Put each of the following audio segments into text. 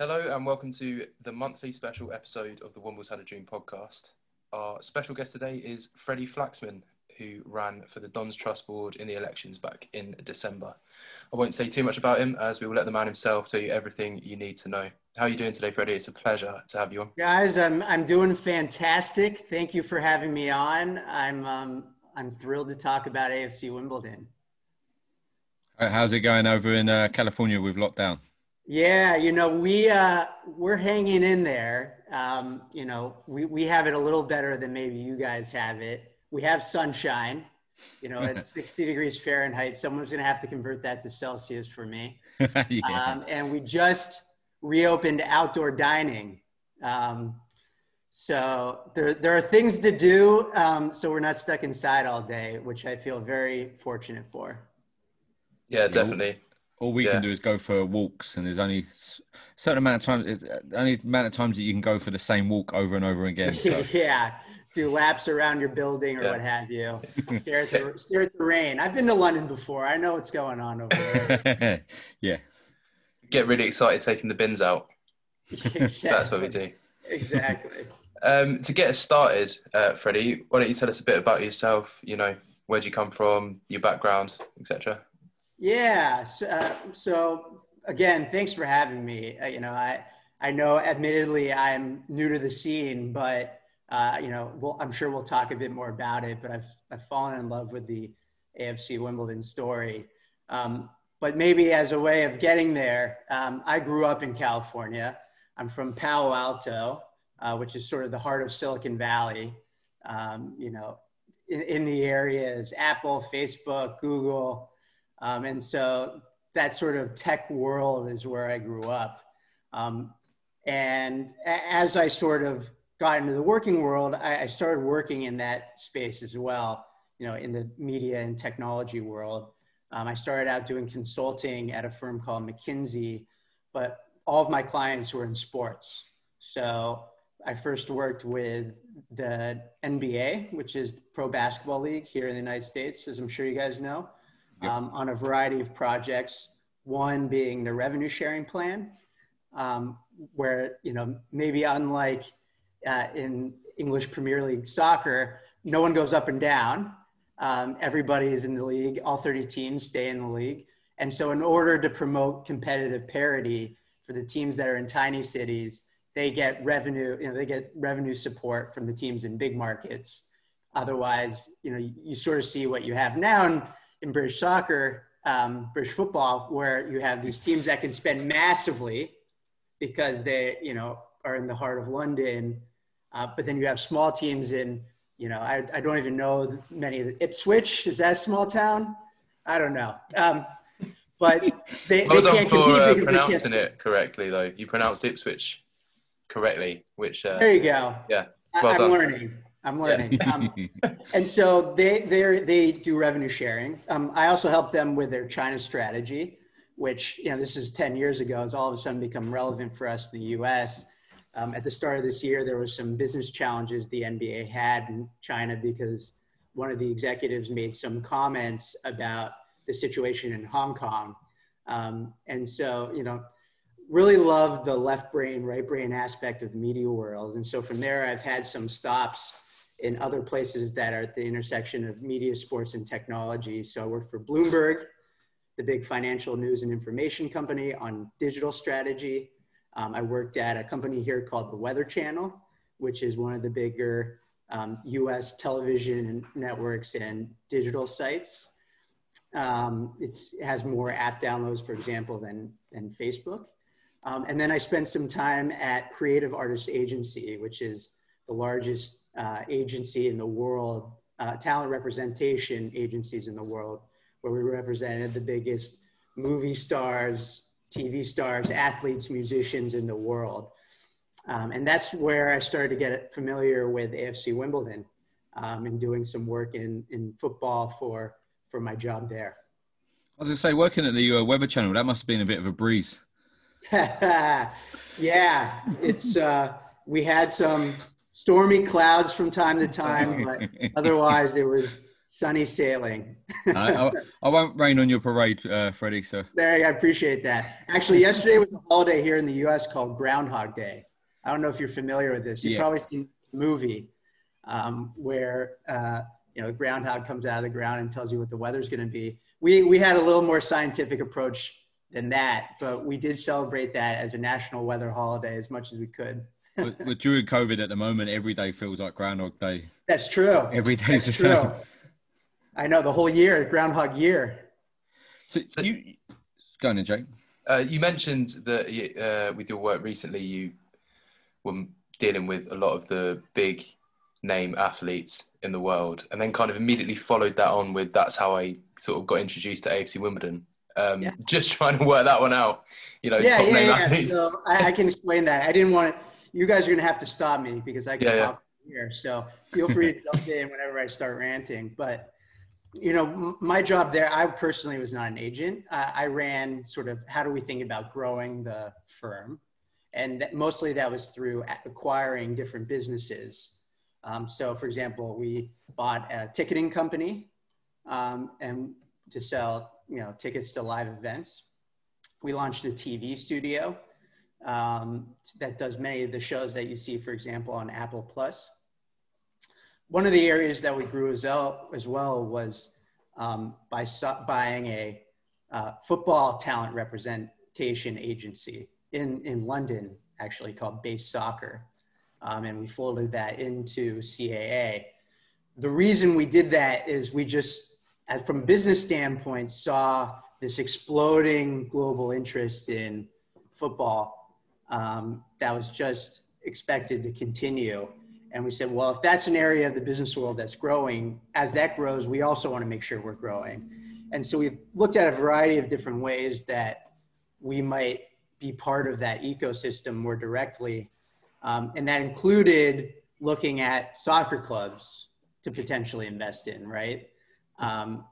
Hello and welcome to the monthly special episode of the Wombles Had a Dream podcast. Our special guest today is Freddy Flaxman, who ran for the Dons Trust Board in the elections back in December. I won't say too much about him as we will let the man himself tell you everything you need to know. How are you doing today, Freddy? It's a pleasure to have you on. Guys, I'm I'm doing fantastic. Thank you for having me on. I'm um, I'm thrilled to talk about AFC Wimbledon. How's it going over in uh, California with lockdown? Yeah, you know we uh, we're hanging in there. Um, you know we we have it a little better than maybe you guys have it. We have sunshine. You know, at 60 degrees Fahrenheit. Someone's going to have to convert that to Celsius for me. yeah. um, and we just reopened outdoor dining. Um, so there, there are things to do. Um, so we're not stuck inside all day, which I feel very fortunate for. Yeah, definitely. All we Yeah. can do is go for walks, and there's only certain amount of times, only amount of times that you can go for the same walk over and over again. So. yeah, do laps around your building or Yeah. what have you. Stare at the stare at the rain. I've been to London before. I know what's going on over there. yeah. Get really excited taking the bins out. exactly. That's what we do. Exactly. Um, to get us started, uh, Freddy, why don't you tell us a bit about yourself? You know, where do you come from, your background, etc. Yeah. So, uh, so again, thanks for having me. Uh, you know, I I know, admittedly, I'm new to the scene, but uh, you know, we'll, I'm sure we'll talk a bit more about it. But I've I've fallen in love with the AFC Wimbledon story. Um, but maybe as a way of getting there, um, I grew up in California. I'm from Palo Alto, uh, which is sort of the heart of Silicon Valley. Um, you know, in, in the area is Apple, Facebook, Google. Um, and so that sort of tech world is where I grew up. Um, and as I sort of got into the working world, I, I started working in that space as well, you know, in the media and technology world. Um, I started out doing consulting at a firm called McKinsey, but all of my clients were in sports. So I first worked with the NBA, which is Pro Basketball League here in the United States, as I'm sure you guys know, um, on a variety of projects. One being the revenue sharing plan, um, where you know maybe unlike uh, in English Premier League soccer, no one goes up and down. Um, everybody is in the league. All 30 teams stay in the league. And so, in order to promote competitive parity for the teams that are in tiny cities, they get revenue. You know, they get revenue support from the teams in big markets. Otherwise, you know, you, you sort of see what you have now in, in British soccer, um, British football, where you have these teams that can spend massively because they, you know, are in the heart of London. Uh, but then you have small teams in, you know, I, I don't even know many of the Ipswich. Is that a small town? I don't know. Um, but they, Well they done can't for uh, pronouncing it correctly, though. You pronounced Ipswich correctly, which uh, There you go. yeah, well I'm done. learning. I'm learning. Um, and so they they they do revenue sharing. Um, I also help them with their China strategy, which you know this is 10 years ago. Has all of a sudden become relevant for us in the U.S. Um, at the start of this year, there was some business challenges the NBA had in China because one of the executives made some comments about the situation in Hong Kong. Um, and so, you know, really love the left brain, right brain aspect of the media world. And so from there, I've had some stops in other places that are at the intersection of media, sports, and technology. So I worked for Bloomberg, the big financial news and information company on digital strategy. Um, I worked at a company here called the Weather Channel, which is one of the bigger um, US television networks and digital sites. Um, it has more app downloads, for example, than, than Facebook. Um, and then I spent some time at Creative Artists Agency, which is the largest uh, agency in the world, uh, talent representation agencies in the world, where we represented the biggest movie stars, TV stars, athletes, musicians in the world. Um, and that's where I started to get familiar with AFC Wimbledon um, and doing some work in, in football for, for my job there. I was going to say, working at the uh, Weather Channel, that must have been a bit of a breeze. yeah, it's uh, we had some stormy clouds from time to time, but otherwise it was sunny sailing. I, I, I, won't rain on your parade, uh, Freddy. So there, I appreciate that. Actually, yesterday was a holiday here in the U.S. called Groundhog Day. I don't know if you're familiar with this. You've yeah. probably seen the movie um, where uh, you know the groundhog comes out of the ground and tells you what the weather's going to be. We we had a little more scientific approach than that, but we did celebrate that as a national weather holiday as much as we could. But, but, during COVID at the moment, every day feels like Groundhog Day. That's true. Every day is the true. same. I know the whole year, Groundhog Year. So, so you go on, Jake. Uh, you mentioned that uh, with your work recently, you were dealing with a lot of the big name athletes in the world, and then kind of immediately followed that on with that's how I sort of got introduced to AFC Wimbledon. Um, yeah. Just trying to work that one out, you know. Yeah, yeah, yeah. So I, I, can explain that. I didn't want it. You guys are going to have to stop me because I can yeah, talk yeah. here. So feel free to jump in whenever I start ranting. But you know, my job there, I personally was not an agent. Uh, I ran sort of how do we think about growing the firm, and that, mostly that was through acquiring different businesses. Um, so, for example, we bought a ticketing company um, and to sell you know tickets to live events. We launched a TV studio um, that does many of the shows that you see, for example, on Apple Plus. One of the areas that we grew as well, as well was um, by buying a uh, football talent representation agency in, in London, actually called Base Soccer. Um, and we folded that into CAA. The reason we did that is we just as from business standpoint, saw this exploding global interest in football um, that was just expected to continue. And we said, well, if that's an area of the business world that's growing, as that grows, we also want to make sure we're growing. And so we looked at a variety of different ways that we might be part of that ecosystem more directly. Um, and that included looking at soccer clubs to potentially invest in, right? Um,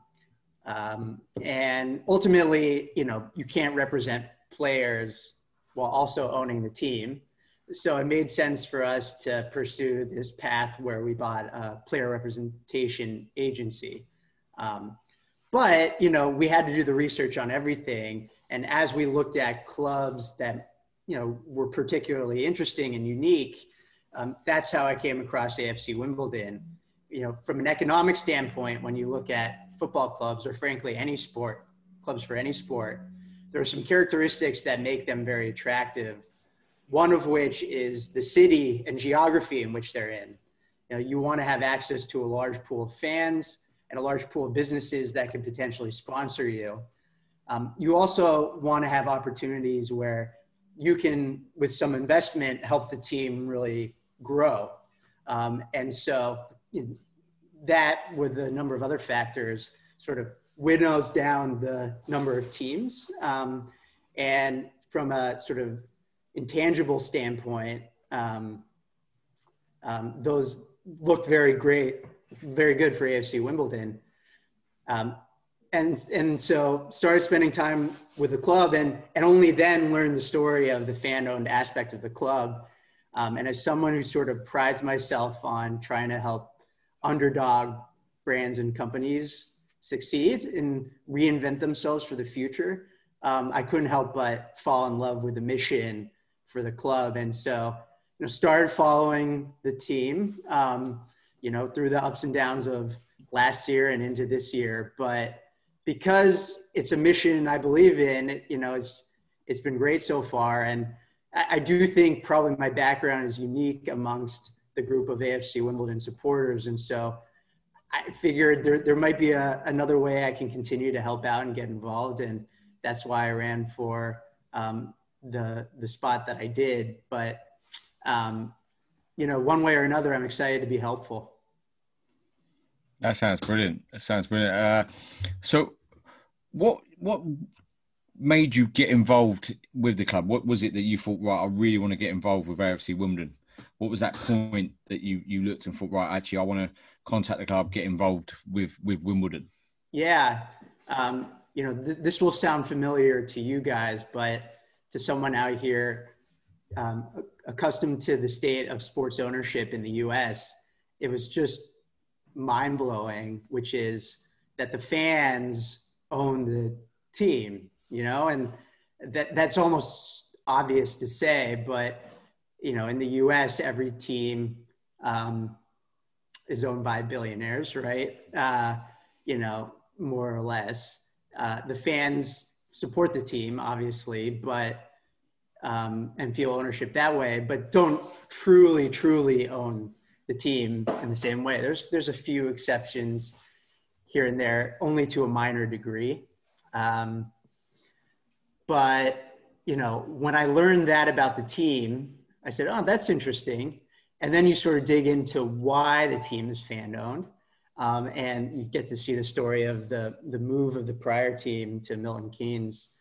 um, and ultimately, you know, you can't represent players while also owning the team. So it made sense for us to pursue this path where we bought a player representation agency. Um, but, you know, we had to do the research on everything. And as we looked at clubs that, you know, were particularly interesting and unique, um, that's how I came across AFC Wimbledon you know, from an economic standpoint, when you look at football clubs or frankly any sport, clubs for any sport, there are some characteristics that make them very attractive. One of which is the city and geography in which they're in. You know, you want to have access to a large pool of fans and a large pool of businesses that can potentially sponsor you. Um, you also want to have opportunities where you can, with some investment, help the team really grow. Um, and so that with a number of other factors sort of winnows down the number of teams. Um, and from a sort of intangible standpoint, um, um, those looked very great, very good for AFC Wimbledon. Um, and, and so started spending time with the club and, and only then learned the story of the fan owned aspect of the club. Um, and as someone who sort of prides myself on trying to help underdog brands and companies succeed and reinvent themselves for the future, um, I couldn't help but fall in love with the mission for the club. And so, you know, started following the team, um, you know, through the ups and downs of last year and into this year. But because it's a mission I believe in, you know, it's it's been great so far. And I, I do think probably my background is unique amongst the group of AFC Wimbledon supporters. And so I figured there, there might be a, another way I can continue to help out and get involved. And that's why I ran for um, the, the spot that I did. But, um, you know, one way or another, I'm excited to be helpful. That sounds brilliant. That sounds brilliant. Uh, so, what what made you get involved with the club? What was it that you thought, right, I really want to get involved with AFC Wimbledon? What was that point that you you looked and thought, right, actually, I want to contact the club, get involved with with Wimbledon? Yeah, um, you know, th- this will sound familiar to you guys, but to someone out here um, accustomed to the state of sports ownership in the U.S., it was just mind blowing, which is that the fans own the team, you know, and that that's almost obvious to say, but you know, in the U.S., every team um, is owned by billionaires, right? Uh, you know, more or less. Uh, the fans support the team, obviously, but um, and feel ownership that way, but don't truly, truly own the team in the same way. There's there's a few exceptions here and there, only to a minor degree. Um, but you know, when I learned that about the team, I said, "Oh, that's interesting." And then you sort of dig into why the team is fan owned, um, and you get to see the story of the the move of the prior team to Milton Keynes,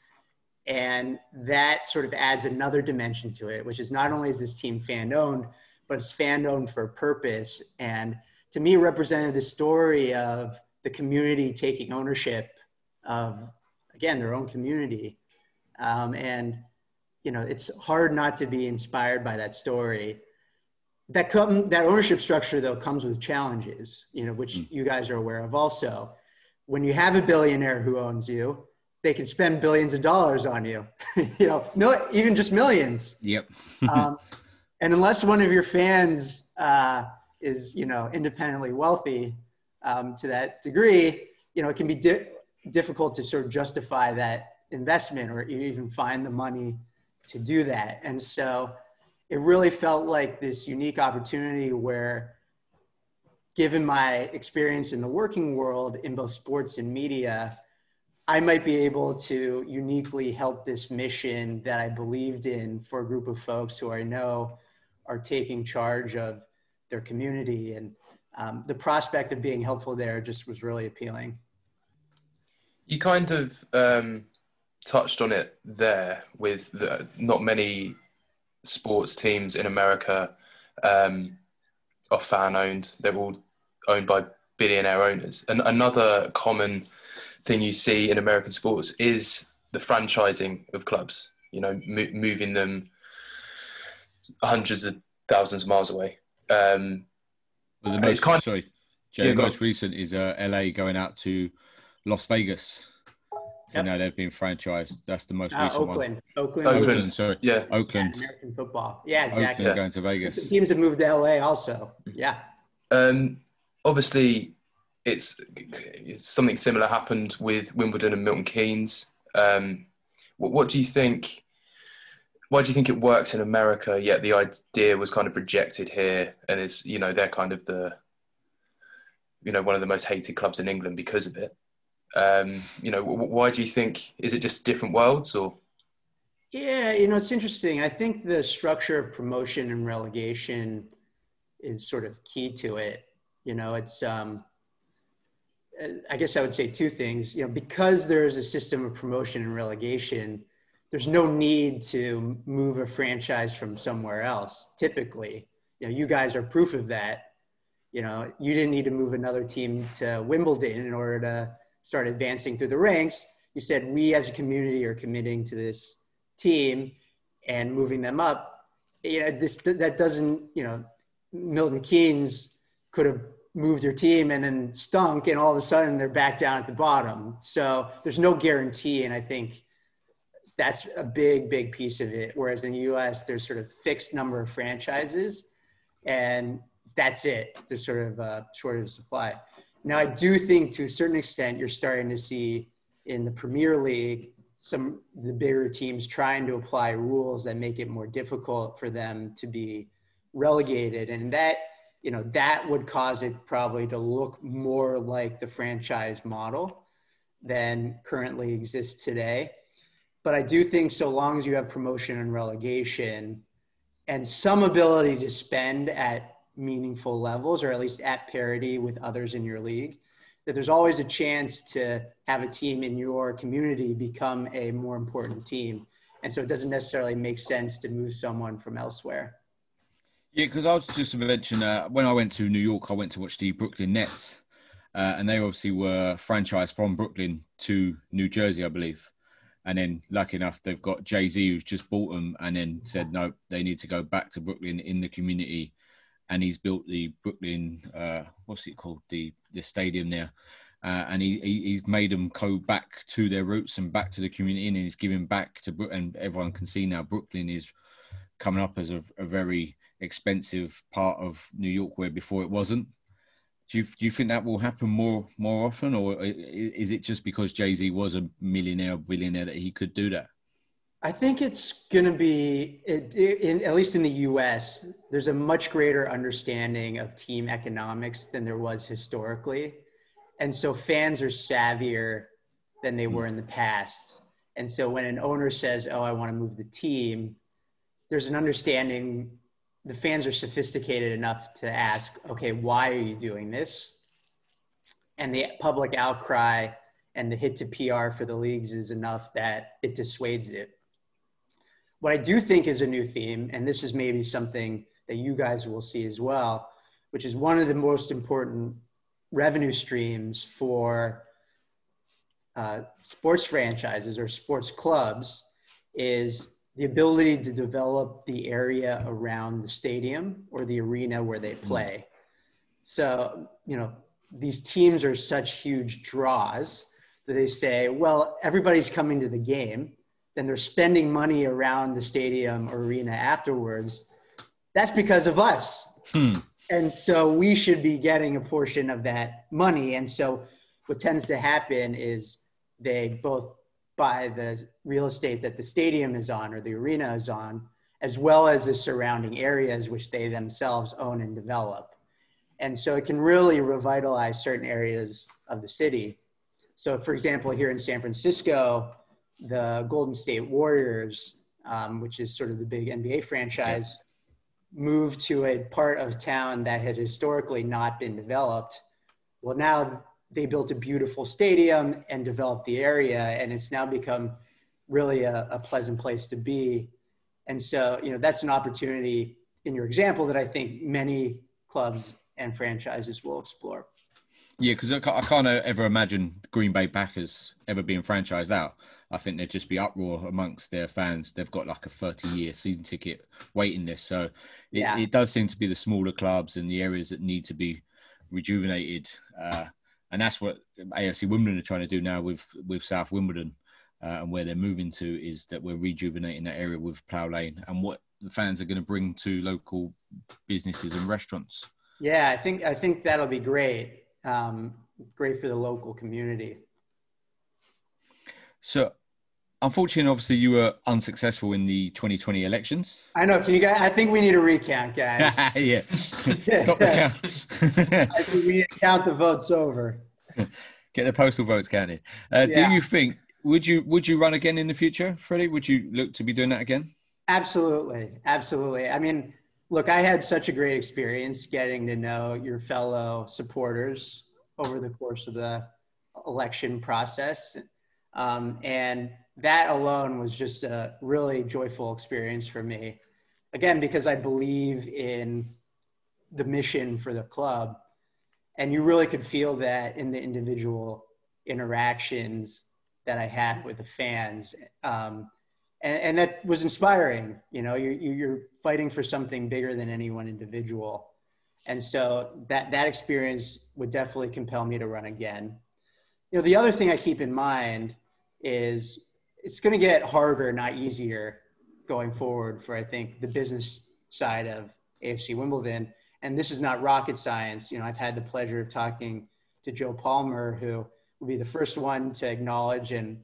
and that sort of adds another dimension to it, which is not only is this team fan owned, but it's fan owned for a purpose. And to me, represented the story of the community taking ownership of, again, their own community. Um, and, you know, it's hard not to be inspired by that story. That, come, that ownership structure, though, comes with challenges, you know, which mm. you guys are aware of also. When you have a billionaire who owns you, they can spend billions of dollars on you, you know, mil- even just millions. Yep. um, and unless one of your fans uh, is you know independently wealthy um, to that degree you know it can be di- difficult to sort of justify that investment or even find the money to do that and so it really felt like this unique opportunity where given my experience in the working world in both sports and media I might be able to uniquely help this mission that I believed in for a group of folks who I know are taking charge of their community. And um, the prospect of being helpful there just was really appealing. You kind of um, touched on it there with the, not many sports teams in america um, are fan owned they're all owned by billionaire owners and another common thing you see in american sports is the franchising of clubs you know mo- moving them hundreds of thousands of miles away. Um, well, the most, kind of, sorry, Jay, yeah, the most recent is uh, LA going out to Las Vegas. So yep. now they've been franchised. That's the most uh, recent Oakland. one. Oakland. Oakland. Oakland. Sorry. Yeah. Oakland. Yeah, American football. Yeah, exactly. Oakland going to Vegas. Teams have moved to LA also. Yeah. Um, obviously, it's, it's, something similar happened with Wimbledon and Milton Keynes. Um, what, what do you think why do you think it works in America yet the idea was kind of rejected here and is you know they're kind of the you know one of the most hated clubs in England because of it um, you know why do you think is it just different worlds or yeah you know it's interesting I think the structure of promotion and relegation is sort of key to it you know it's um, I guess I would say two things you know because there is a system of promotion and relegation there's no need to move a franchise from somewhere else. Typically, you know, you guys are proof of that. You know, you didn't need to move another team to Wimbledon in order to start advancing through the ranks. You said we as a community are committing to this team and moving them up. You know, this that doesn't. You know, Milton Keynes could have moved their team and then stunk, and all of a sudden they're back down at the bottom. So there's no guarantee, and I think that's a big, big piece of it. Whereas in the U.S., there's sort of fixed number of franchises, and that's it. There's sort of a shortage of supply. Now, I do think to a certain extent, you're starting to see in the Premier League some the bigger teams trying to apply rules that make it more difficult for them to be relegated, and that you know that would cause it probably to look more like the franchise model than currently exists today. But I do think so long as you have promotion and relegation and some ability to spend at meaningful levels or at least at parity with others in your league that there's always a chance to have a team in your community become a more important team. And so it doesn't necessarily make sense to move someone from elsewhere. Yeah because i was just to mention uh, when i went to new york i went to watch the brooklyn nets uh, and they obviously were franchised from brooklyn to new jersey i believe. And then, lucky enough, they've got Jay Z who's just bought them, and then said no, they need to go back to Brooklyn in the community and he's built the Brooklyn, uh, what's it called, the the stadium there, uh, and he, he, he's made them go back to their roots and back to the community, and he's giving back to Brooklyn. And everyone can see now Brooklyn is coming up as a, a, very expensive part of New York, where before it wasn't. Do you do you think that will happen more more often, or is it just because Jay Z was a millionaire, billionaire that he could do that? I think it's going to be, it, in, at least in the US, there's a much greater understanding of team economics than there was historically. And so fans are savvier than they mm. were in the past. And so when an owner says, Oh, I want to move the team, there's an understanding. The fans are sophisticated enough to ask, Okay, why are you doing this? And the public outcry and the hit to PR for the leagues is enough that it dissuades it. What I do think is a new theme, and this is maybe something that you guys will see as well, which is one of the most important revenue streams for uh, sports franchises or sports clubs is the ability to develop the area around the stadium or the arena where they mm-hmm. play. So, you know, these teams are such huge draws that they say, well, everybody's coming to the game then they're spending money around the stadium or arena afterwards, that's because of us. Hmm. And so we should be getting a portion of that money. And so what tends to happen is they both buy the real estate that the stadium is on or the arena is on, as well as the surrounding areas which they themselves own and develop. And so it can really revitalize certain areas of the city. So, for example, here in San Francisco, the Golden State Warriors, um, which is sort of the big NBA franchise, moved to a part of town that had historically not been developed. Well, now they built a beautiful stadium and developed the area, and it's now become really a, a pleasant place to be. And so, you know, that's an opportunity in your example that I think many clubs and franchises will explore. Yeah, because I can't ever imagine Green Bay Packers ever being franchised out. I think there'd just be uproar amongst their fans. They've got like a 30 year season ticket waiting list. So it, yeah. it, does seem to be the smaller clubs and the areas that need to be rejuvenated. Uh, and that's what AFC Wimbledon are trying to do now with, with South Wimbledon. Uh, and where they're moving to is that we're rejuvenating that area with Plough Lane and what the fans are going to bring to local businesses and restaurants. Yeah, I think I think that'll be great. Um, great for the local community. So, unfortunately, obviously, you were unsuccessful in the 2020 elections. I know. Can you guys? I think we need a recount, guys. yeah. Stop the count. I think we need to count the votes over. Get the postal votes counted. Uh, yeah. Do you think? Would you would you run again in the future, Freddy? Would you look to be doing that again? Absolutely, absolutely. I mean, look, I had such a great experience getting to know your fellow supporters over the course of the election process. Um, and that alone was just a really joyful experience for me. Again, because I believe in the mission for the club. And you really could feel that in the individual interactions that I had with the fans. Um, and, and, that was inspiring. You know, you, you're fighting for something bigger than any one individual. And so that, that experience would definitely compel me to run again. You know, the other thing I keep in mind is it's going to get harder, not easier going forward for, I think, the business side of AFC Wimbledon. And this is not rocket science. You know, I've had the pleasure of talking to Joe Palmer, who will be the first one to acknowledge and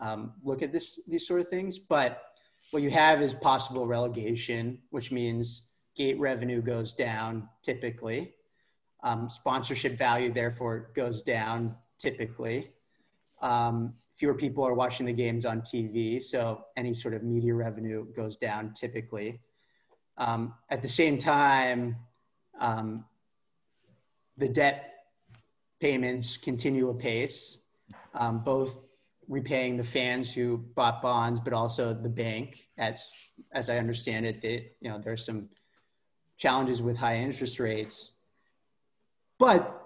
um, look at this, these sort of things. But what you have is possible relegation, which means gate revenue goes down typically. Um, sponsorship value, therefore, goes down typically. Um, fewer people are watching the games on TV, so any sort of media revenue goes down typically. Um, at the same time, um, the debt payments continue apace, um, both repaying the fans who bought bonds, but also the bank. As as I understand it, that you know there's some challenges with high interest rates, but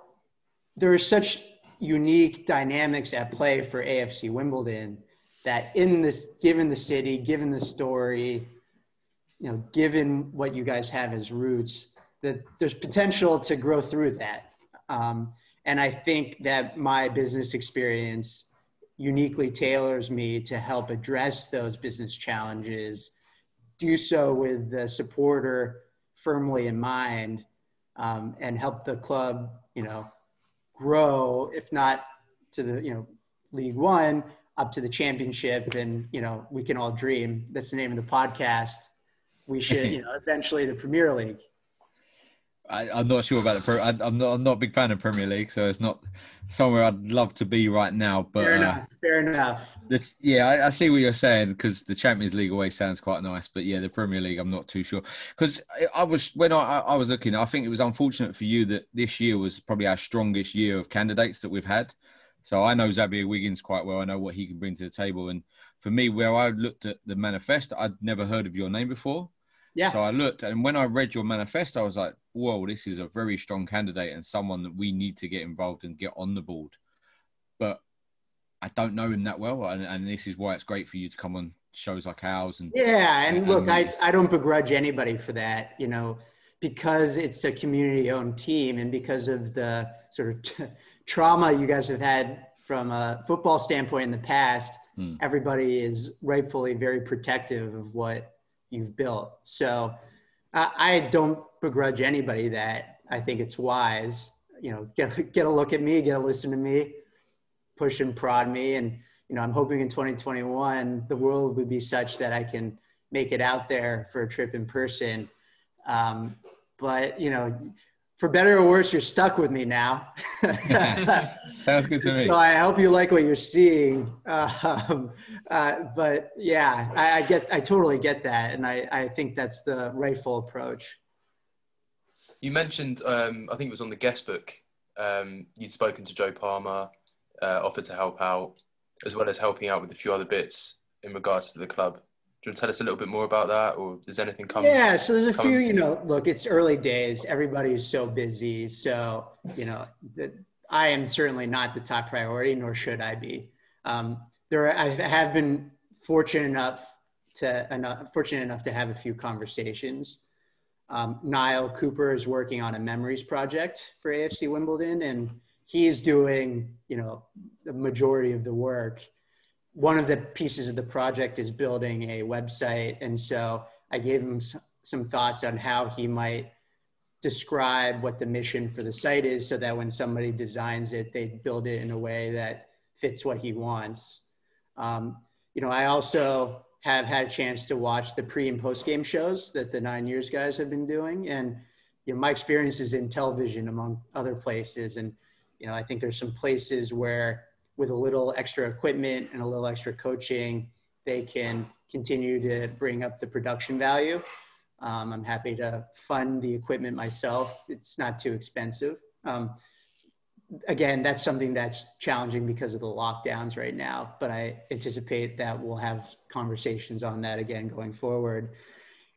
there is such unique dynamics at play for AFC Wimbledon that in this, given the city, given the story, you know, given what you guys have as roots, that there's potential to grow through that. Um, and I think that my business experience uniquely tailors me to help address those business challenges, do so with the supporter firmly in mind, um, and help the club, you know, grow, if not to the, you know, League One, up to the championship. And, you know, we can all dream. That's the name of the podcast. We should, you know, eventually the Premier League. I, am not sure about the pro. I, am not. I'm not a big fan of Premier League, so it's not somewhere I'd love to be right now. But fair enough. Uh, fair enough. The, yeah, I, I, see what you're saying because the Champions League always sounds quite nice, but yeah, the Premier League, I'm not too sure. Because I was when I, I was looking, I think it was unfortunate for you that this year was probably our strongest year of candidates that we've had. So I know Xavier Wiggins quite well. I know what he can bring to the table, and for me, where I looked at the manifest, I'd never heard of your name before. Yeah. So I looked, and when I read your manifesto, I was like, "Whoa, this is a very strong candidate and someone that we need to get involved and get on the board." But I don't know him that well, and, and this is why it's great for you to come on shows like ours. And yeah, and, and look, I I don't begrudge anybody for that, you know, because it's a community-owned team, and because of the sort of t- trauma you guys have had from a football standpoint in the past, hmm. everybody is rightfully very protective of what you've built. So I, I don't begrudge anybody that. I think it's wise, you know, get get a look at me, get a listen to me, push and prod me, and you know, I'm hoping in 2021 the world would be such that I can make it out there for a trip in person. Um, but you know, for better or worse, you're stuck with me now. Sounds good to me. So I hope you like what you're seeing. Um, uh, but yeah, I, I, get, I totally get that, and I, I think that's the rightful approach. You mentioned, um, I think it was on the guest book. Um, you'd spoken to Joe Palmer, uh, offered to help out, as well as helping out with a few other bits in regards to the club. You want to tell us a little bit more about that, or does anything come? Yeah, so there's a coming? few. You know, look, it's early days. Everybody is so busy, so you know, I am certainly not the top priority, nor should I be. Um, there, I have been fortunate enough to enough, fortunate enough to have a few conversations. Um, Niall Couper is working on a memories project for AFC Wimbledon, and he is doing, you know, the majority of the work one of the pieces of the project is building a website. And so I gave him some thoughts on how he might describe what the mission for the site is so that when somebody designs it, they build it in a way that fits what he wants. Um, you know, I also have had a chance to watch the pre and post game shows that the nine years guys have been doing. And, you know, my experience is in television among other places. And, you know, I think there's some places where with a little extra equipment and a little extra coaching, they can continue to bring up the production value. Um, I'm happy to fund the equipment myself. It's not too expensive. Um, again, that's something that's challenging because of the lockdowns right now, but I anticipate that we'll have conversations on that again going forward.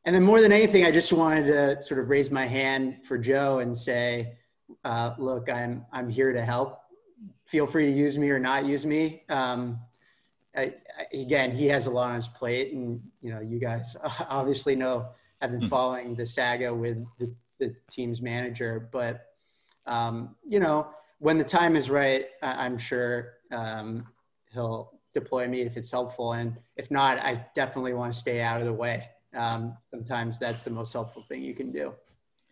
And then more than anything, I just wanted to sort of raise my hand for Joe and say, uh, look, I'm, I'm here to help feel free to use me or not use me. Um, I, I, again, he has a lot on his plate, and you know, you guys obviously know I've been hmm. following the saga with the the team's manager. But um, you know, when the time is right, I- I'm sure um, he'll deploy me if it's helpful, and if not, I definitely want to stay out of the way. Um, sometimes that's the most helpful thing you can do.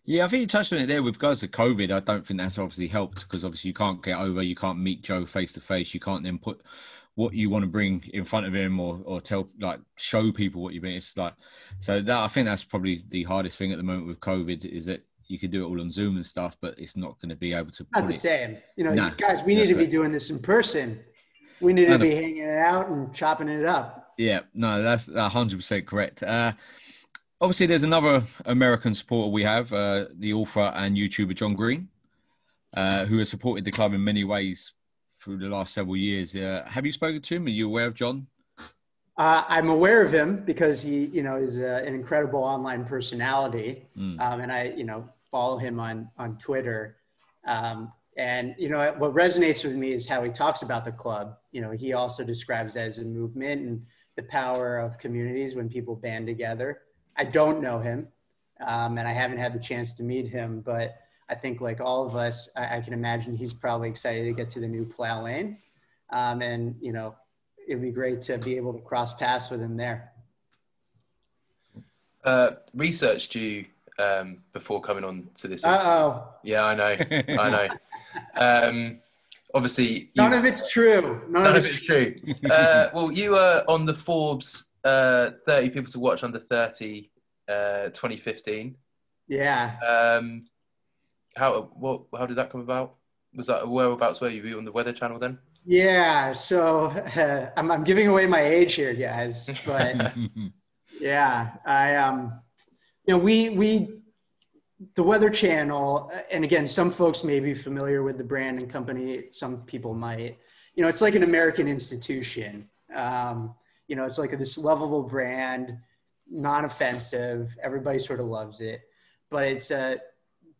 Yeah, I think you touched on it there with regards to COVID. I don't think that's obviously helped because obviously you can't get over, you can't meet Joe face to face, you can't then put what you want to bring in front of him or, or tell like show people what you bring. It's like so that I think that's probably the hardest thing at the moment with COVID is that you could do it all on Zoom and stuff, but it's not going to be able to. Not the it- same. You know, Nah, guys, we need to be right. doing this in person. We need I to be hanging it out and chopping it up. Yeah, no, that's hundred percent correct. Uh, obviously, there's another American supporter we have, uh, the author and YouTuber John Green, uh, who has supported the club in many ways through the last several years. Uh, have you spoken to him? Are you aware of John? Uh, I'm aware of him because he, you know, is a, an incredible online personality, Mm. um, and I, you know, follow him on on Twitter. Um, and you know, what resonates with me is how he talks about the club. You know, he also describes it as a movement and the power of communities when people band together. I don't know him, um, and I haven't had the chance to meet him, but I think, like all of us, I, I can imagine he's probably excited to get to the new Plough Lane, um, and you know, it'd be great to be able to cross paths with him there. Uh, researched you um, before coming on to this. Oh, Yeah, I know. I know. Um, obviously, you, none of it's true. None, none of it's true. Uh, well, you were on the Forbes uh, 30 people to watch under 30 uh, 2015. Yeah. Um, how what how did that come about? Was that whereabouts were you? On the Weather Channel then? Yeah. So uh, I'm, I'm giving away my age here, guys. But yeah, I um, you know, we we the Weather Channel, and again, some folks may be familiar with the brand and company. Some people might. You know, it's like an American institution. Um, you know, it's like this lovable brand, non-offensive. Everybody sort of loves it, but it's a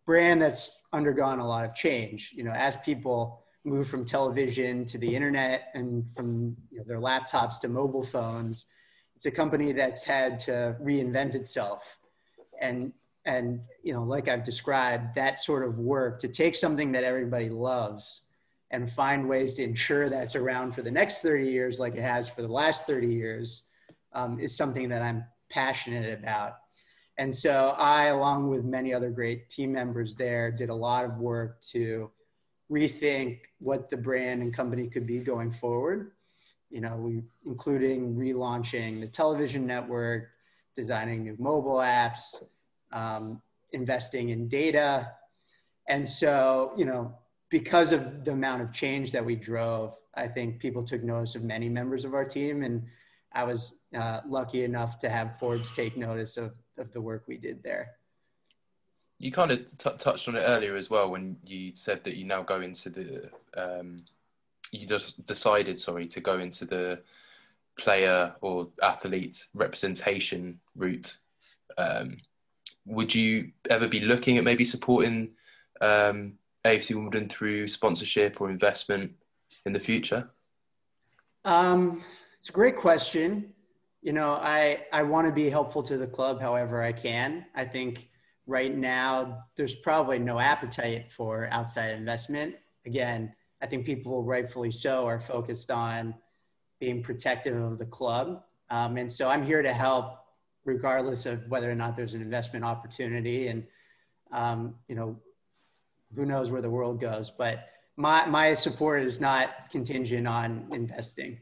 brand that's undergone a lot of change. You know, as people move from television to the internet and from you know, their laptops to mobile phones, it's a company that's had to reinvent itself. And and you know, like I've described, that sort of work to take something that everybody loves and find ways to ensure that it's around for the next 30 years, like it has for the last 30 years, um, is something that I'm passionate about. And so I, along with many other great team members there, did a lot of work to rethink what the brand and company could be going forward. You know, we including relaunching the television network, designing new mobile apps, um, investing in data. And so, you know, because of the amount of change that we drove, I think people took notice of many members of our team. And I was uh, lucky enough to have Forbes take notice of, of the work we did there. You kind of t- touched on it earlier as well when you said that you now go into the um, you just decided sorry to go into the player or athlete representation route. Um, would you ever be looking at maybe supporting um, AFC Wimbledon through sponsorship or investment in the future? Um, it's a great question. You know, I, I want to be helpful to the club however I can. I think right now there's probably no appetite for outside investment. Again, I think people rightfully so are focused on being protective of the club. Um, and so I'm here to help regardless of whether or not there's an investment opportunity. And, um, you know, who knows where the world goes, but my, my support is not contingent on investing.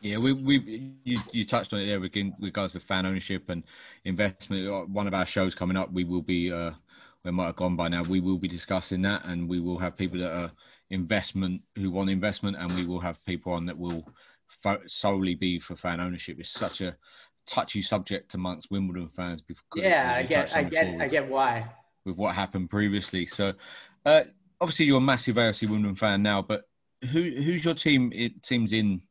Yeah, we, we you, you touched on it there with regards to fan ownership and investment. Uh, One of our shows coming up, we will be uh, we might have gone by now. We will be discussing that, and we will have people that are investment who want investment, and we will have people on that will fo- solely be for fan ownership. It's such a touchy subject amongst Wimbledon fans. because- Yeah, I get, I get, I get why. With what happened previously. So, uh, obviously, you're a massive AFC Wimbledon fan now, but who who's your team? It teams in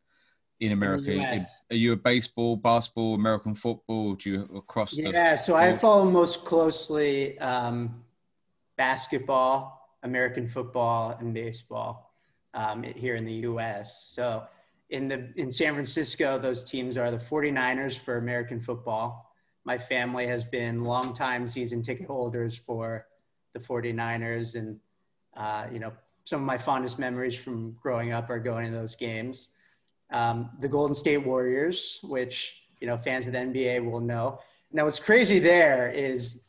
in America. US. Are you a baseball, basketball, American football? Do you across the? Yeah, so I follow most closely um, basketball, American football, and baseball um, here in the U.S. So in the in San Francisco, those teams are the 49ers for American football, my family has been longtime season ticket holders for the 49ers. And, uh, you know, some of my fondest memories from growing up are going to those games. Um, the Golden State Warriors, which, you know, fans of the NBA will know. Now, what's crazy there is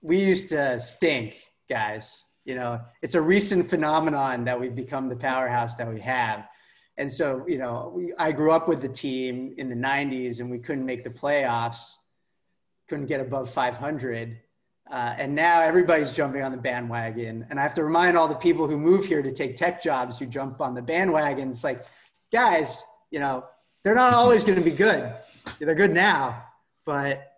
we used to stink, guys. You know, it's a recent phenomenon that we've become the powerhouse that we have. And so, you know, we, I grew up with the team in the 90s and we couldn't make the playoffs, couldn't get above 500. Uh, and now everybody's jumping on the bandwagon. And I have to remind all the people who move here to take tech jobs who jump on the bandwagon. It's like, guys, you know, they're not always going to be good. They're good now, but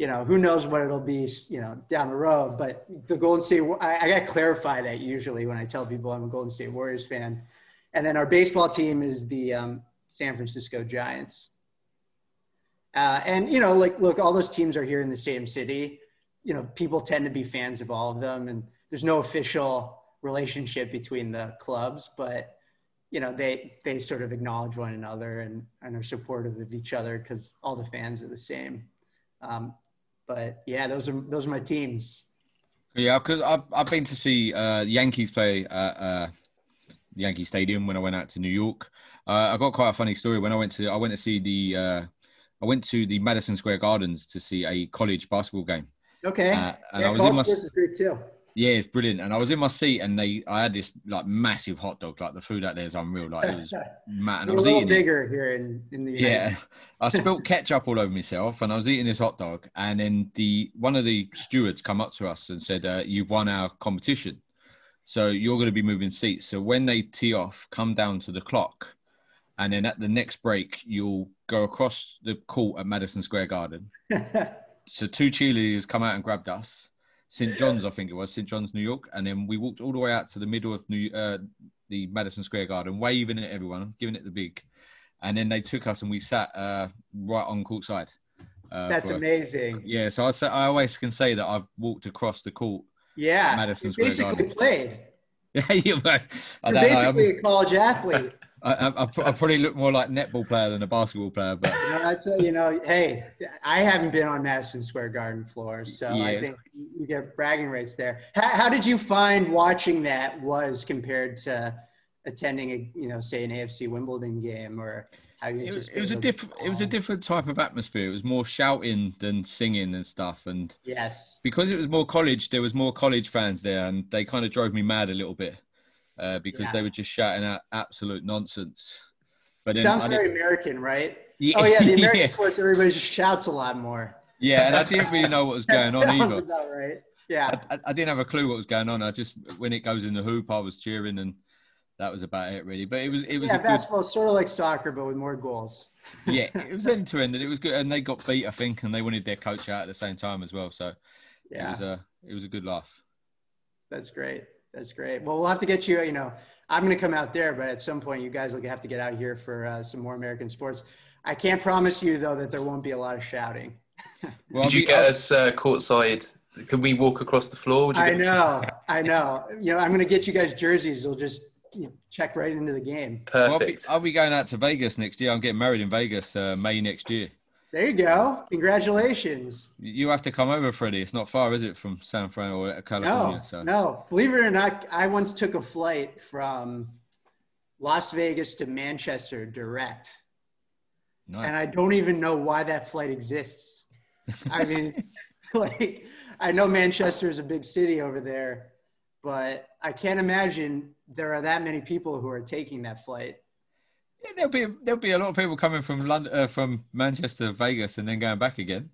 you know, who knows what it'll be, you know, down the road. But the Golden State, I, I got to clarify that usually when I tell people I'm a Golden State Warriors fan. And then our baseball team is the um, San Francisco Giants. Uh, and, you know, like, look, all those teams are here in the same city. You know, people tend to be fans of all of them. And there's no official relationship between the clubs, but, you know, they, they sort of acknowledge one another and, and are supportive of each other because all the fans are the same. Um, but yeah, those are those are my teams. Yeah, because I've I've been to see uh, Yankees play at uh, Yankee Stadium when I went out to New York. Uh, I got quite a funny story when I went to I went to see the uh, I went to the Madison Square Gardens to see a college basketball game. Okay, uh, and yeah, I was in my, is great too. Yeah, it's brilliant. And I was in my seat, and they, I had this like massive hot dog. Like the food out there is unreal. Like it was mad. And I was a little eating bigger it. here in, in the yeah. I spilt ketchup all over myself, and I was eating this hot dog. And then the one of the stewards come up to us and said, uh, "You've won our competition, so you're going to be moving seats. So when they tee off, come down to the clock, and then at the next break, you'll go across the court at Madison Square Garden." so two cheerleaders come out and grabbed us St John's, I think it was St John's, New York, and then we walked all the way out to the middle of New, uh, the Madison Square Garden, waving at everyone, giving it the big, and then they took us and we sat uh, right on courtside. Uh, That's amazing. Yeah, so I, I always can say that I've walked across the court. Yeah, Madison Square basically Garden. played. Yeah, you You're basically a college athlete. I, I, I, probably look more like netball player than a basketball player, but you know, that's a, you know, hey, I haven't been on Madison Square Garden floor, so yeah. I think you get bragging rights there. How, how, did you find watching that was compared to attending a, you know, say an AFC Wimbledon game or? How you it was, it was a different it was a different type of atmosphere. It was more shouting than singing and stuff. And yes, because it was more college, there was more college fans there, and they kind of drove me mad a little bit uh, because yeah. they were just shouting out absolute nonsense. But sounds very American, right? Yeah, oh yeah, the American yeah. sports everybody just shouts a lot more. Yeah, and I didn't really know what was going on either. About right. Yeah, I, I, didn't have a clue what was going on. I just when it goes in the hoop, I was cheering, and that was about it really. But it was it was yeah, basketball good... sort of like soccer, but with more goals. yeah, it was end to end, and it was good. And they got beat, I think, and they wanted their coach out at the same time as well. So yeah, it was a it was a good laugh. That's great. That's great. Well, we'll have to get you. You know, I'm going to come out there, but at some point, you guys will have to get out here for uh, some more American sports. I can't promise you though that there won't be a lot of shouting. well, Did you get us uh, courtside? Can we walk across the floor? I know, I know. You know, I'm going to get you guys jerseys. You'll just you know, check right into the game. Perfect. Well, I'll, be, I'll, be, going out to Vegas next year. I'm getting married in Vegas uh, May next year. There you go. Congratulations. You have to come over, Freddy. It's not far, is it, from San Fran or California? No, so. no. Believe it or not, I once took a flight from Las Vegas to Manchester direct. Nice. And I don't even know why that flight exists. I mean, like, I know Manchester is a big city over there, but I can't imagine there are that many people who are taking that flight. Yeah, there'll be there'll be a lot of people coming from London, uh, from Manchester, Vegas, and then going back again.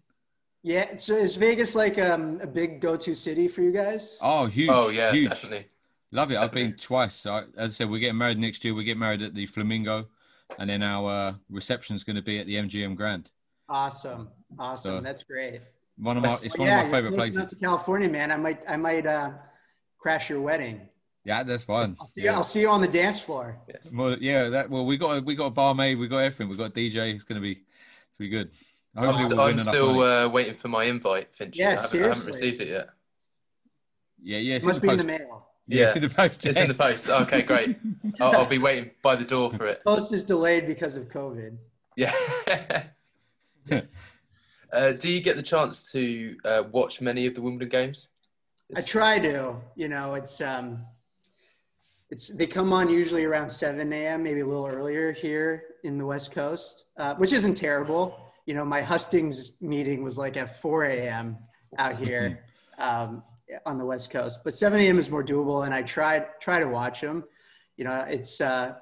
Yeah, so is Vegas like um, a big go-to city for you guys? Oh, huge! Oh yeah, huge. definitely. Love it. Definitely. I've been twice. So, as I said, we're getting married next year. We get married at the Flamingo, and then our uh, reception is going to be at the MGM Grand. Awesome, awesome. So, That's great. One of my, it's one yeah, of my favorite places. Up to California, man. I might, I might uh, crash your wedding. Yeah, that's fine. I'll see, yeah. you, I'll see you on the dance floor. Yeah. Well, yeah, that well, we got we got a barmaid, we got everything, we got a DJ. It's gonna be, it's be good. I'm, st- we'll I'm still uh, waiting for my invite, Finch. Yeah, I haven't, seriously. I haven't received it yet. Yeah, yeah. It must be in the mail. Yeah, yeah, it's in the post. It's in the post. Okay, great. I'll, I'll, be waiting by the door for it. Post is delayed because of COVID. Yeah. Uh, do you get the chance to uh, watch many of the Wimbledon games? I try to. You know, it's um, it's they come on usually around 7 a.m., maybe a little earlier here in the West Coast, uh, which isn't terrible. You know, my hustings meeting was like at 4 a.m. out here um, on the West Coast, but 7 a.m. is more doable, and I try try to watch them. You know, it's uh,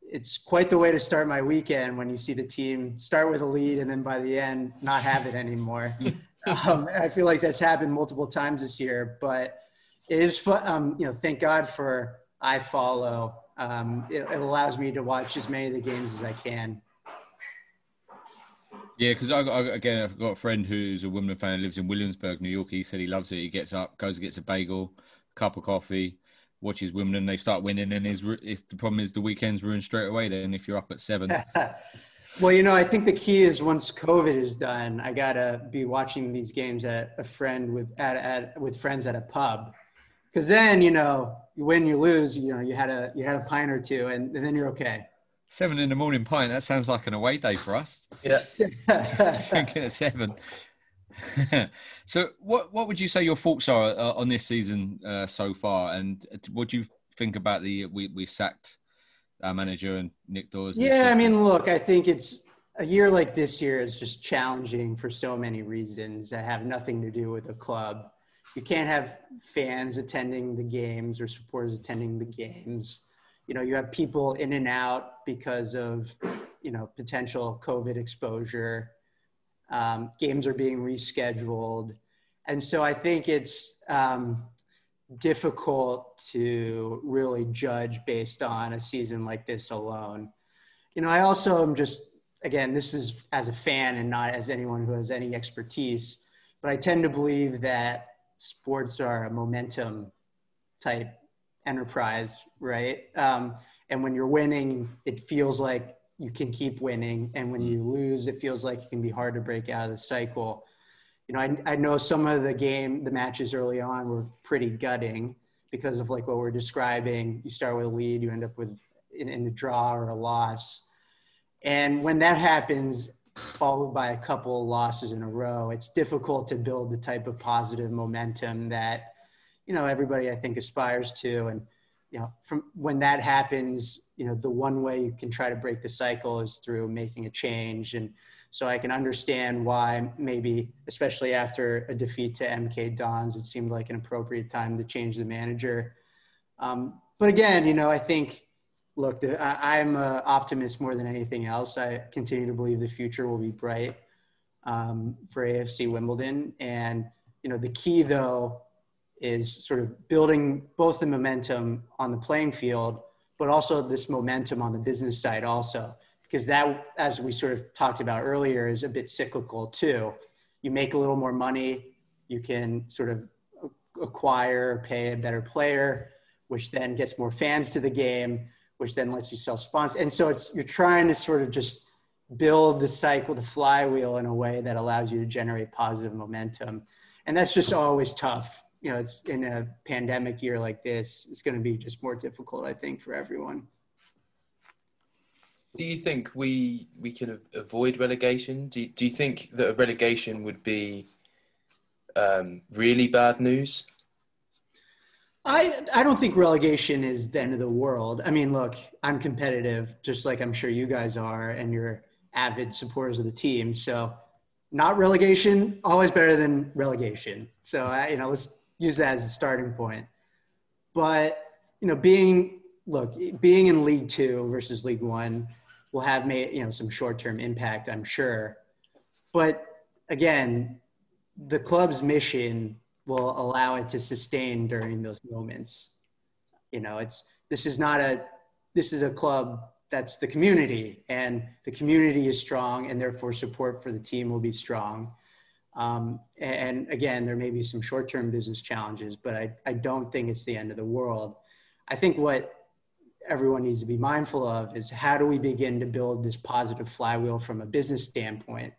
it's quite the way to start my weekend when you see the team start with a lead and then by the end not have it anymore. um, I feel like that's happened multiple times this year, but it is fun. Um, you know, thank God for iFollow. Um, it, it, allows me to watch as many of the games as I can. Yeah, because I, I, again, I've got a friend who's a Wimbledon fan who lives in Williamsburg, New York. He said he loves it. He gets up, goes and gets a bagel, cup of coffee, watches Wimbledon. They start winning, and his, his the problem is the weekend's ruined straight away. Then if you're up at seven. well, you know, I think the key is once COVID is done, I gotta be watching these games at a friend with at, at with friends at a pub because then you know you win you lose you know you had a you had a pint or two and, and then you're okay. Seven in the morning pint that sounds like an away day for us. Yeah. Drinking at seven. So what what would you say your thoughts are uh, on this season uh, so far? And what do you think about the we, we sacked our manager and nick dawes yeah i mean look i think it's a year like this year is just challenging for so many reasons that have nothing to do with the club you can't have fans attending the games or supporters attending the games. You know, you have people in and out because of, you know, potential COVID exposure. Um, games are being rescheduled. And so I think it's um, difficult to really judge based on a season like this alone. You know, I also am just, again, this is as a fan and not as anyone who has any expertise, but I tend to believe that sports are a momentum type enterprise, right? Um, and when you're winning, it feels like you can keep winning. And when you lose, it feels like it can be hard to break out of the cycle. You know, I, I know some of the game, the matches early on were pretty gutting because of like what we're describing. You start with a lead, you end up with in, in a draw or a loss. And when that happens, followed by a couple losses in a row, it's difficult to build the type of positive momentum that, you know, everybody I think aspires to. And, you know, from when that happens, you know, the one way you can try to break the cycle is through making a change. And so I can understand why maybe, especially after a defeat to MK Dons, it seemed like an appropriate time to change the manager. Um, but again, you know, I think look, the, I, am an optimist more than anything else. I continue to believe the future will be bright um, for AFC Wimbledon. And, you know, the key though is sort of building both the momentum on the playing field, but also this momentum on the business side also, because that, as we sort of talked about earlier, is a bit cyclical too. You make a little more money, you can sort of acquire, pay a better player, which then gets more fans to the game, which then lets you sell sponsors. And so it's you're trying to sort of just build the cycle, the flywheel in a way that allows you to generate positive momentum. And that's just always tough. You know, it's in a pandemic year like this, it's going to be just more difficult, I think, for everyone. Do you think we we can avoid relegation? Do you, do you think that a relegation would be um, really bad news? I I don't think relegation is the end of the world. I mean, look, I'm competitive, just like I'm sure you guys are, and you're avid supporters of the team. So, not relegation, always better than relegation. So, I, you know, let's use that as a starting point. But you know, being look, being in League Two versus League One will have made you know some short-term impact, I'm sure. But again, the club's mission will allow it to sustain during those moments. You know, it's this is not a this is a club that's the community, and the community is strong, and therefore support for the team will be strong. Um, and again, there may be some short-term business challenges, but I, I don't think it's the end of the world. I think what everyone needs to be mindful of is how do we begin to build this positive flywheel from a business standpoint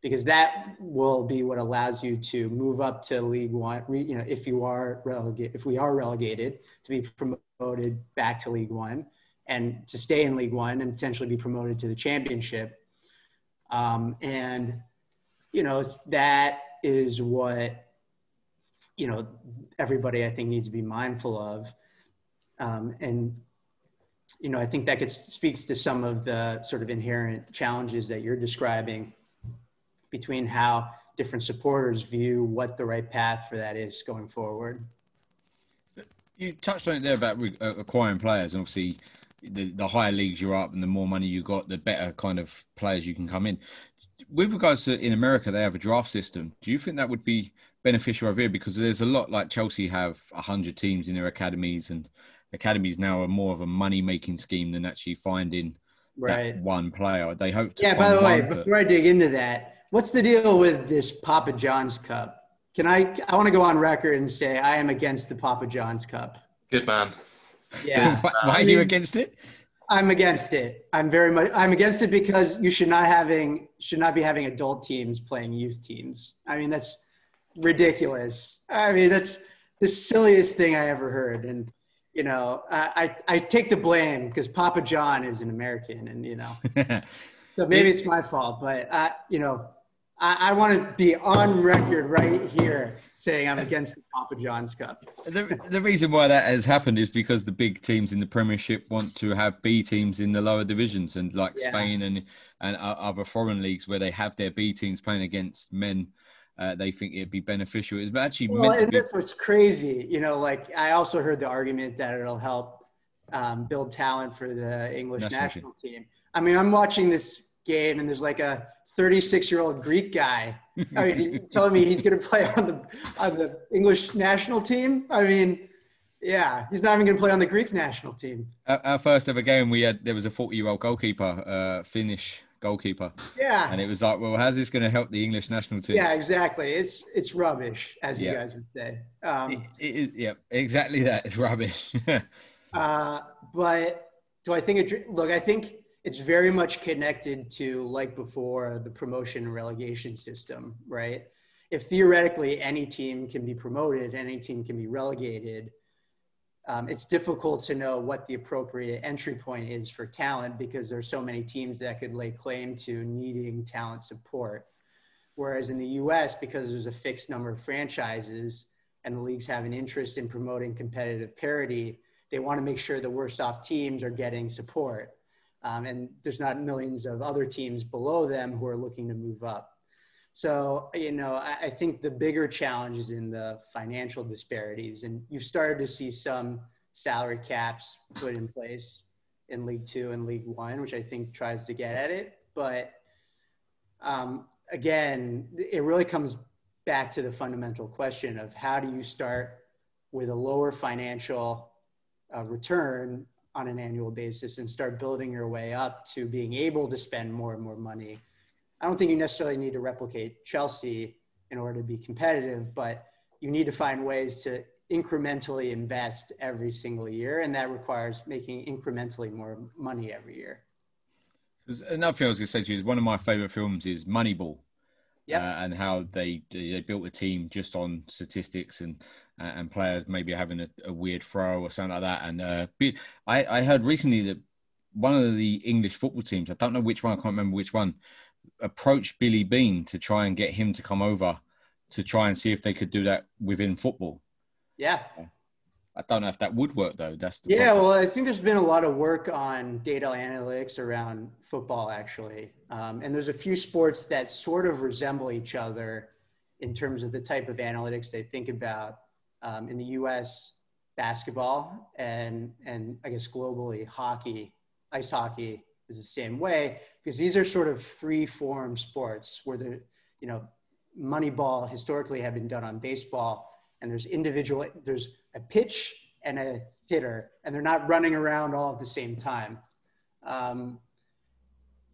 because that will be what allows you to move up to League One. You know, if you are relegated, if we are relegated, to be promoted back to League One, and to stay in League One and potentially be promoted to the championship. Um, and you know, that is what, you know, everybody I think needs to be mindful of. Um, and, you know, I think that gets, speaks to some of the sort of inherent challenges that you're describing between how different supporters view what the right path for that is going forward. You touched on it there about uh, acquiring players, and obviously, the, the higher leagues you're up and the more money you got, the better kind of players you can come in. With regards to in America, they have a draft system. Do you think that would be beneficial over here? Because there's a lot like Chelsea have hundred teams in their academies, and academies now are more of a money making scheme than actually finding right. one player. They hope. yeah. By the way, before I dig into that, what's the deal with this Papa John's Cup? Can I? I want to go on record and say I am against the Papa John's Cup. Good man. Yeah. Why, why are you against it? I'm against it. I'm very much. I'm against it because you should not having should not be having adult teams playing youth teams. I mean that's ridiculous. I mean that's the silliest thing I ever heard. And you know, I I, I take the blame because Papa John is an American, and you know, so maybe it's my fault. But I, you know, I, I want to be on record right here saying I'm against the Papa John's Cup. The, the reason why that has happened is because the big teams in the Premiership want to have B teams in the lower divisions, and like yeah. Spain and and other foreign leagues where they have their B teams playing against men. Uh, they think it'd be beneficial. It's actually well, and be- that's what's crazy. You know, like I also heard the argument that it'll help um, build talent for the English national, national team. team. I mean, I'm watching this game, and there's like a 36 year old Greek guy. I mean, telling me he's going to play on the on the English national team. I mean, yeah, he's not even going to play on the Greek national team. Our, our, first ever game, we had there was a 40 year old goalkeeper, uh, Finnish goalkeeper. Yeah, and it was like, well, how's this going to help the English national team? Yeah, exactly. It's it's rubbish, as yeah. you guys would say. Um, it, it is, yeah, exactly that. It's rubbish. uh, but do I think it? Look, I think it's very much connected to like before the promotion and relegation system, right? If theoretically any team can be promoted, any team can be relegated, um, it's difficult to know what the appropriate entry point is for talent because there's so many teams that could lay claim to needing talent support. Whereas in the US, because there's a fixed number of franchises and the leagues have an interest in promoting competitive parity, they want to make sure the worst off teams are getting support. Um, and there's not millions of other teams below them who are looking to move up. So, you know, I, I, think the bigger challenge is in the financial disparities. And you've started to see some salary caps put in place in League Two and League One, which I think tries to get at it. But um, again, it really comes back to the fundamental question of how do you start with a lower financial uh, return on an annual basis and start building your way up to being able to spend more and more money. I don't think you necessarily need to replicate Chelsea in order to be competitive, but you need to find ways to incrementally invest every single year, and that requires making incrementally more money every year. Another thing I was going to say to you is one of my favorite films is Moneyball. Yep. Uh, and how they they built a team just on statistics and and players maybe having a, a, weird throw or something like that. And uh, I, I heard recently that one of the English football teams, I don't know which one, I can't remember which one, approached Billy Beane to try and get him to come over to try and see if they could do that within football. Yeah. I don't know if that would work though. That's yeah. Problem. Well, I think there's been a lot of work on data analytics around football actually, um, and there's a few sports that sort of resemble each other in terms of the type of analytics they think about um, in the U.S. basketball and and I guess globally hockey, ice hockey is the same way because these are sort of free form sports where the you know Moneyball historically have been done on baseball and there's individual there's a pitch and a hitter and they're not running around all at the same time um,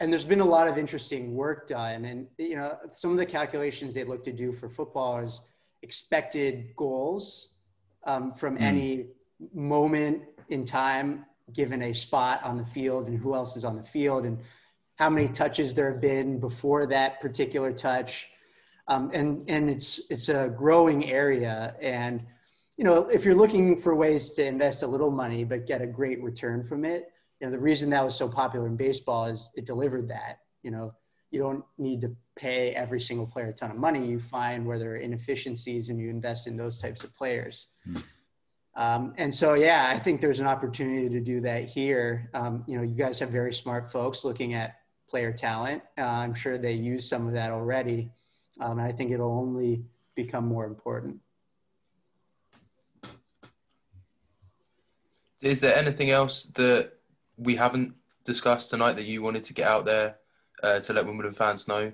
and there's been a lot of interesting work done and you know some of the calculations they look to do for football is expected goals um, from mm. any moment in time given a spot on the field and who else is on the field and how many touches there have been before that particular touch um, and and it's it's a growing area and you know if you're looking for ways to invest a little money but get a great return from it you know the reason that was so popular in baseball is it delivered that you know you don't need to pay every single player a ton of money. You find where there are inefficiencies and you invest in those types of players. Mm. Um, and so, yeah, I think there's an opportunity to do that here. Um, you know, you guys have very smart folks looking at player talent. Uh, I'm sure they use some of that already. Um, and I think it'll only become more important. Is there anything else that we haven't discussed tonight that you wanted to get out there uh, to let Wimbledon fans know?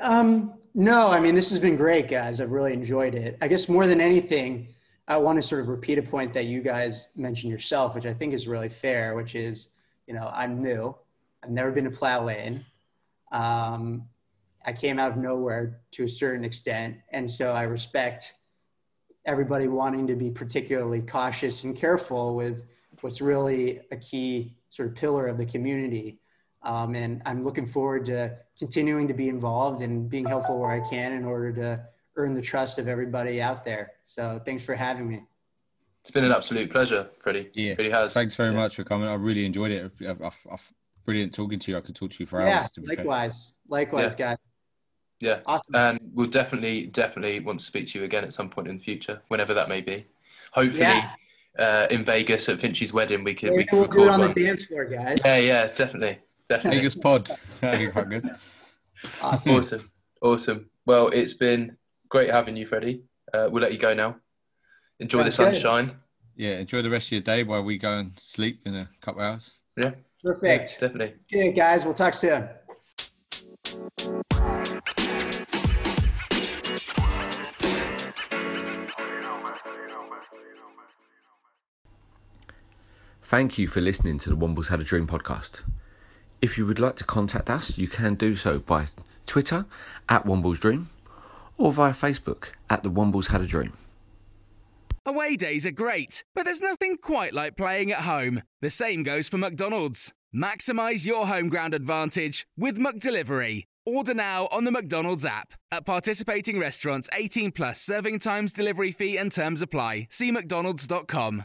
Um, no, I mean, this has been great, guys. I've really enjoyed it. I guess more than anything, I want to sort of repeat a point that you guys mentioned yourself, which I think is really fair, which is, you know, I'm new. I've never been to Plough Lane. Um, I came out of nowhere to a certain extent. And so I respect everybody wanting to be particularly cautious and careful with what's really a key sort of pillar of the community. Um, and I'm looking forward to continuing to be involved and being helpful where I can in order to earn the trust of everybody out there. So thanks for having me. It's been an absolute pleasure, Freddy. Yeah, it really has. Thanks very yeah. much for coming. I really enjoyed it. I've, I've, I've, brilliant talking to you. I could talk to you for hours. Yeah, likewise. Fair. Likewise, yeah. guys. Yeah, awesome. And we'll definitely, definitely want to speak to you again at some point in the future, whenever that may be. Hopefully, yeah. uh, in Vegas at Finchy's wedding, we can. Maybe we can we'll do it on one. the dance floor, guys. Yeah, yeah, definitely, definitely. Vegas pod. That'd be quite good. Awesome. awesome, awesome. Well, it's been great having you, Freddy. Uh, we'll let you go now. Enjoy That's the sunshine. Good. Yeah, enjoy the rest of your day while we go and sleep in a couple hours. Yeah. Perfect. Yeah, definitely. Yeah, guys. We'll talk soon. Thank you for listening to the Wombles Had a Dream podcast. If you would like to contact us, you can do so by Twitter at Wombles Dream or via Facebook at the Wombles Had a Dream. Away days are great, but there's nothing quite like playing at home. The same goes for McDonald's. Maximize your home ground advantage with McDelivery. Order now on the McDonald's app. At participating restaurants, 18 plus serving times, delivery fee, and terms apply. See McDonald's.com.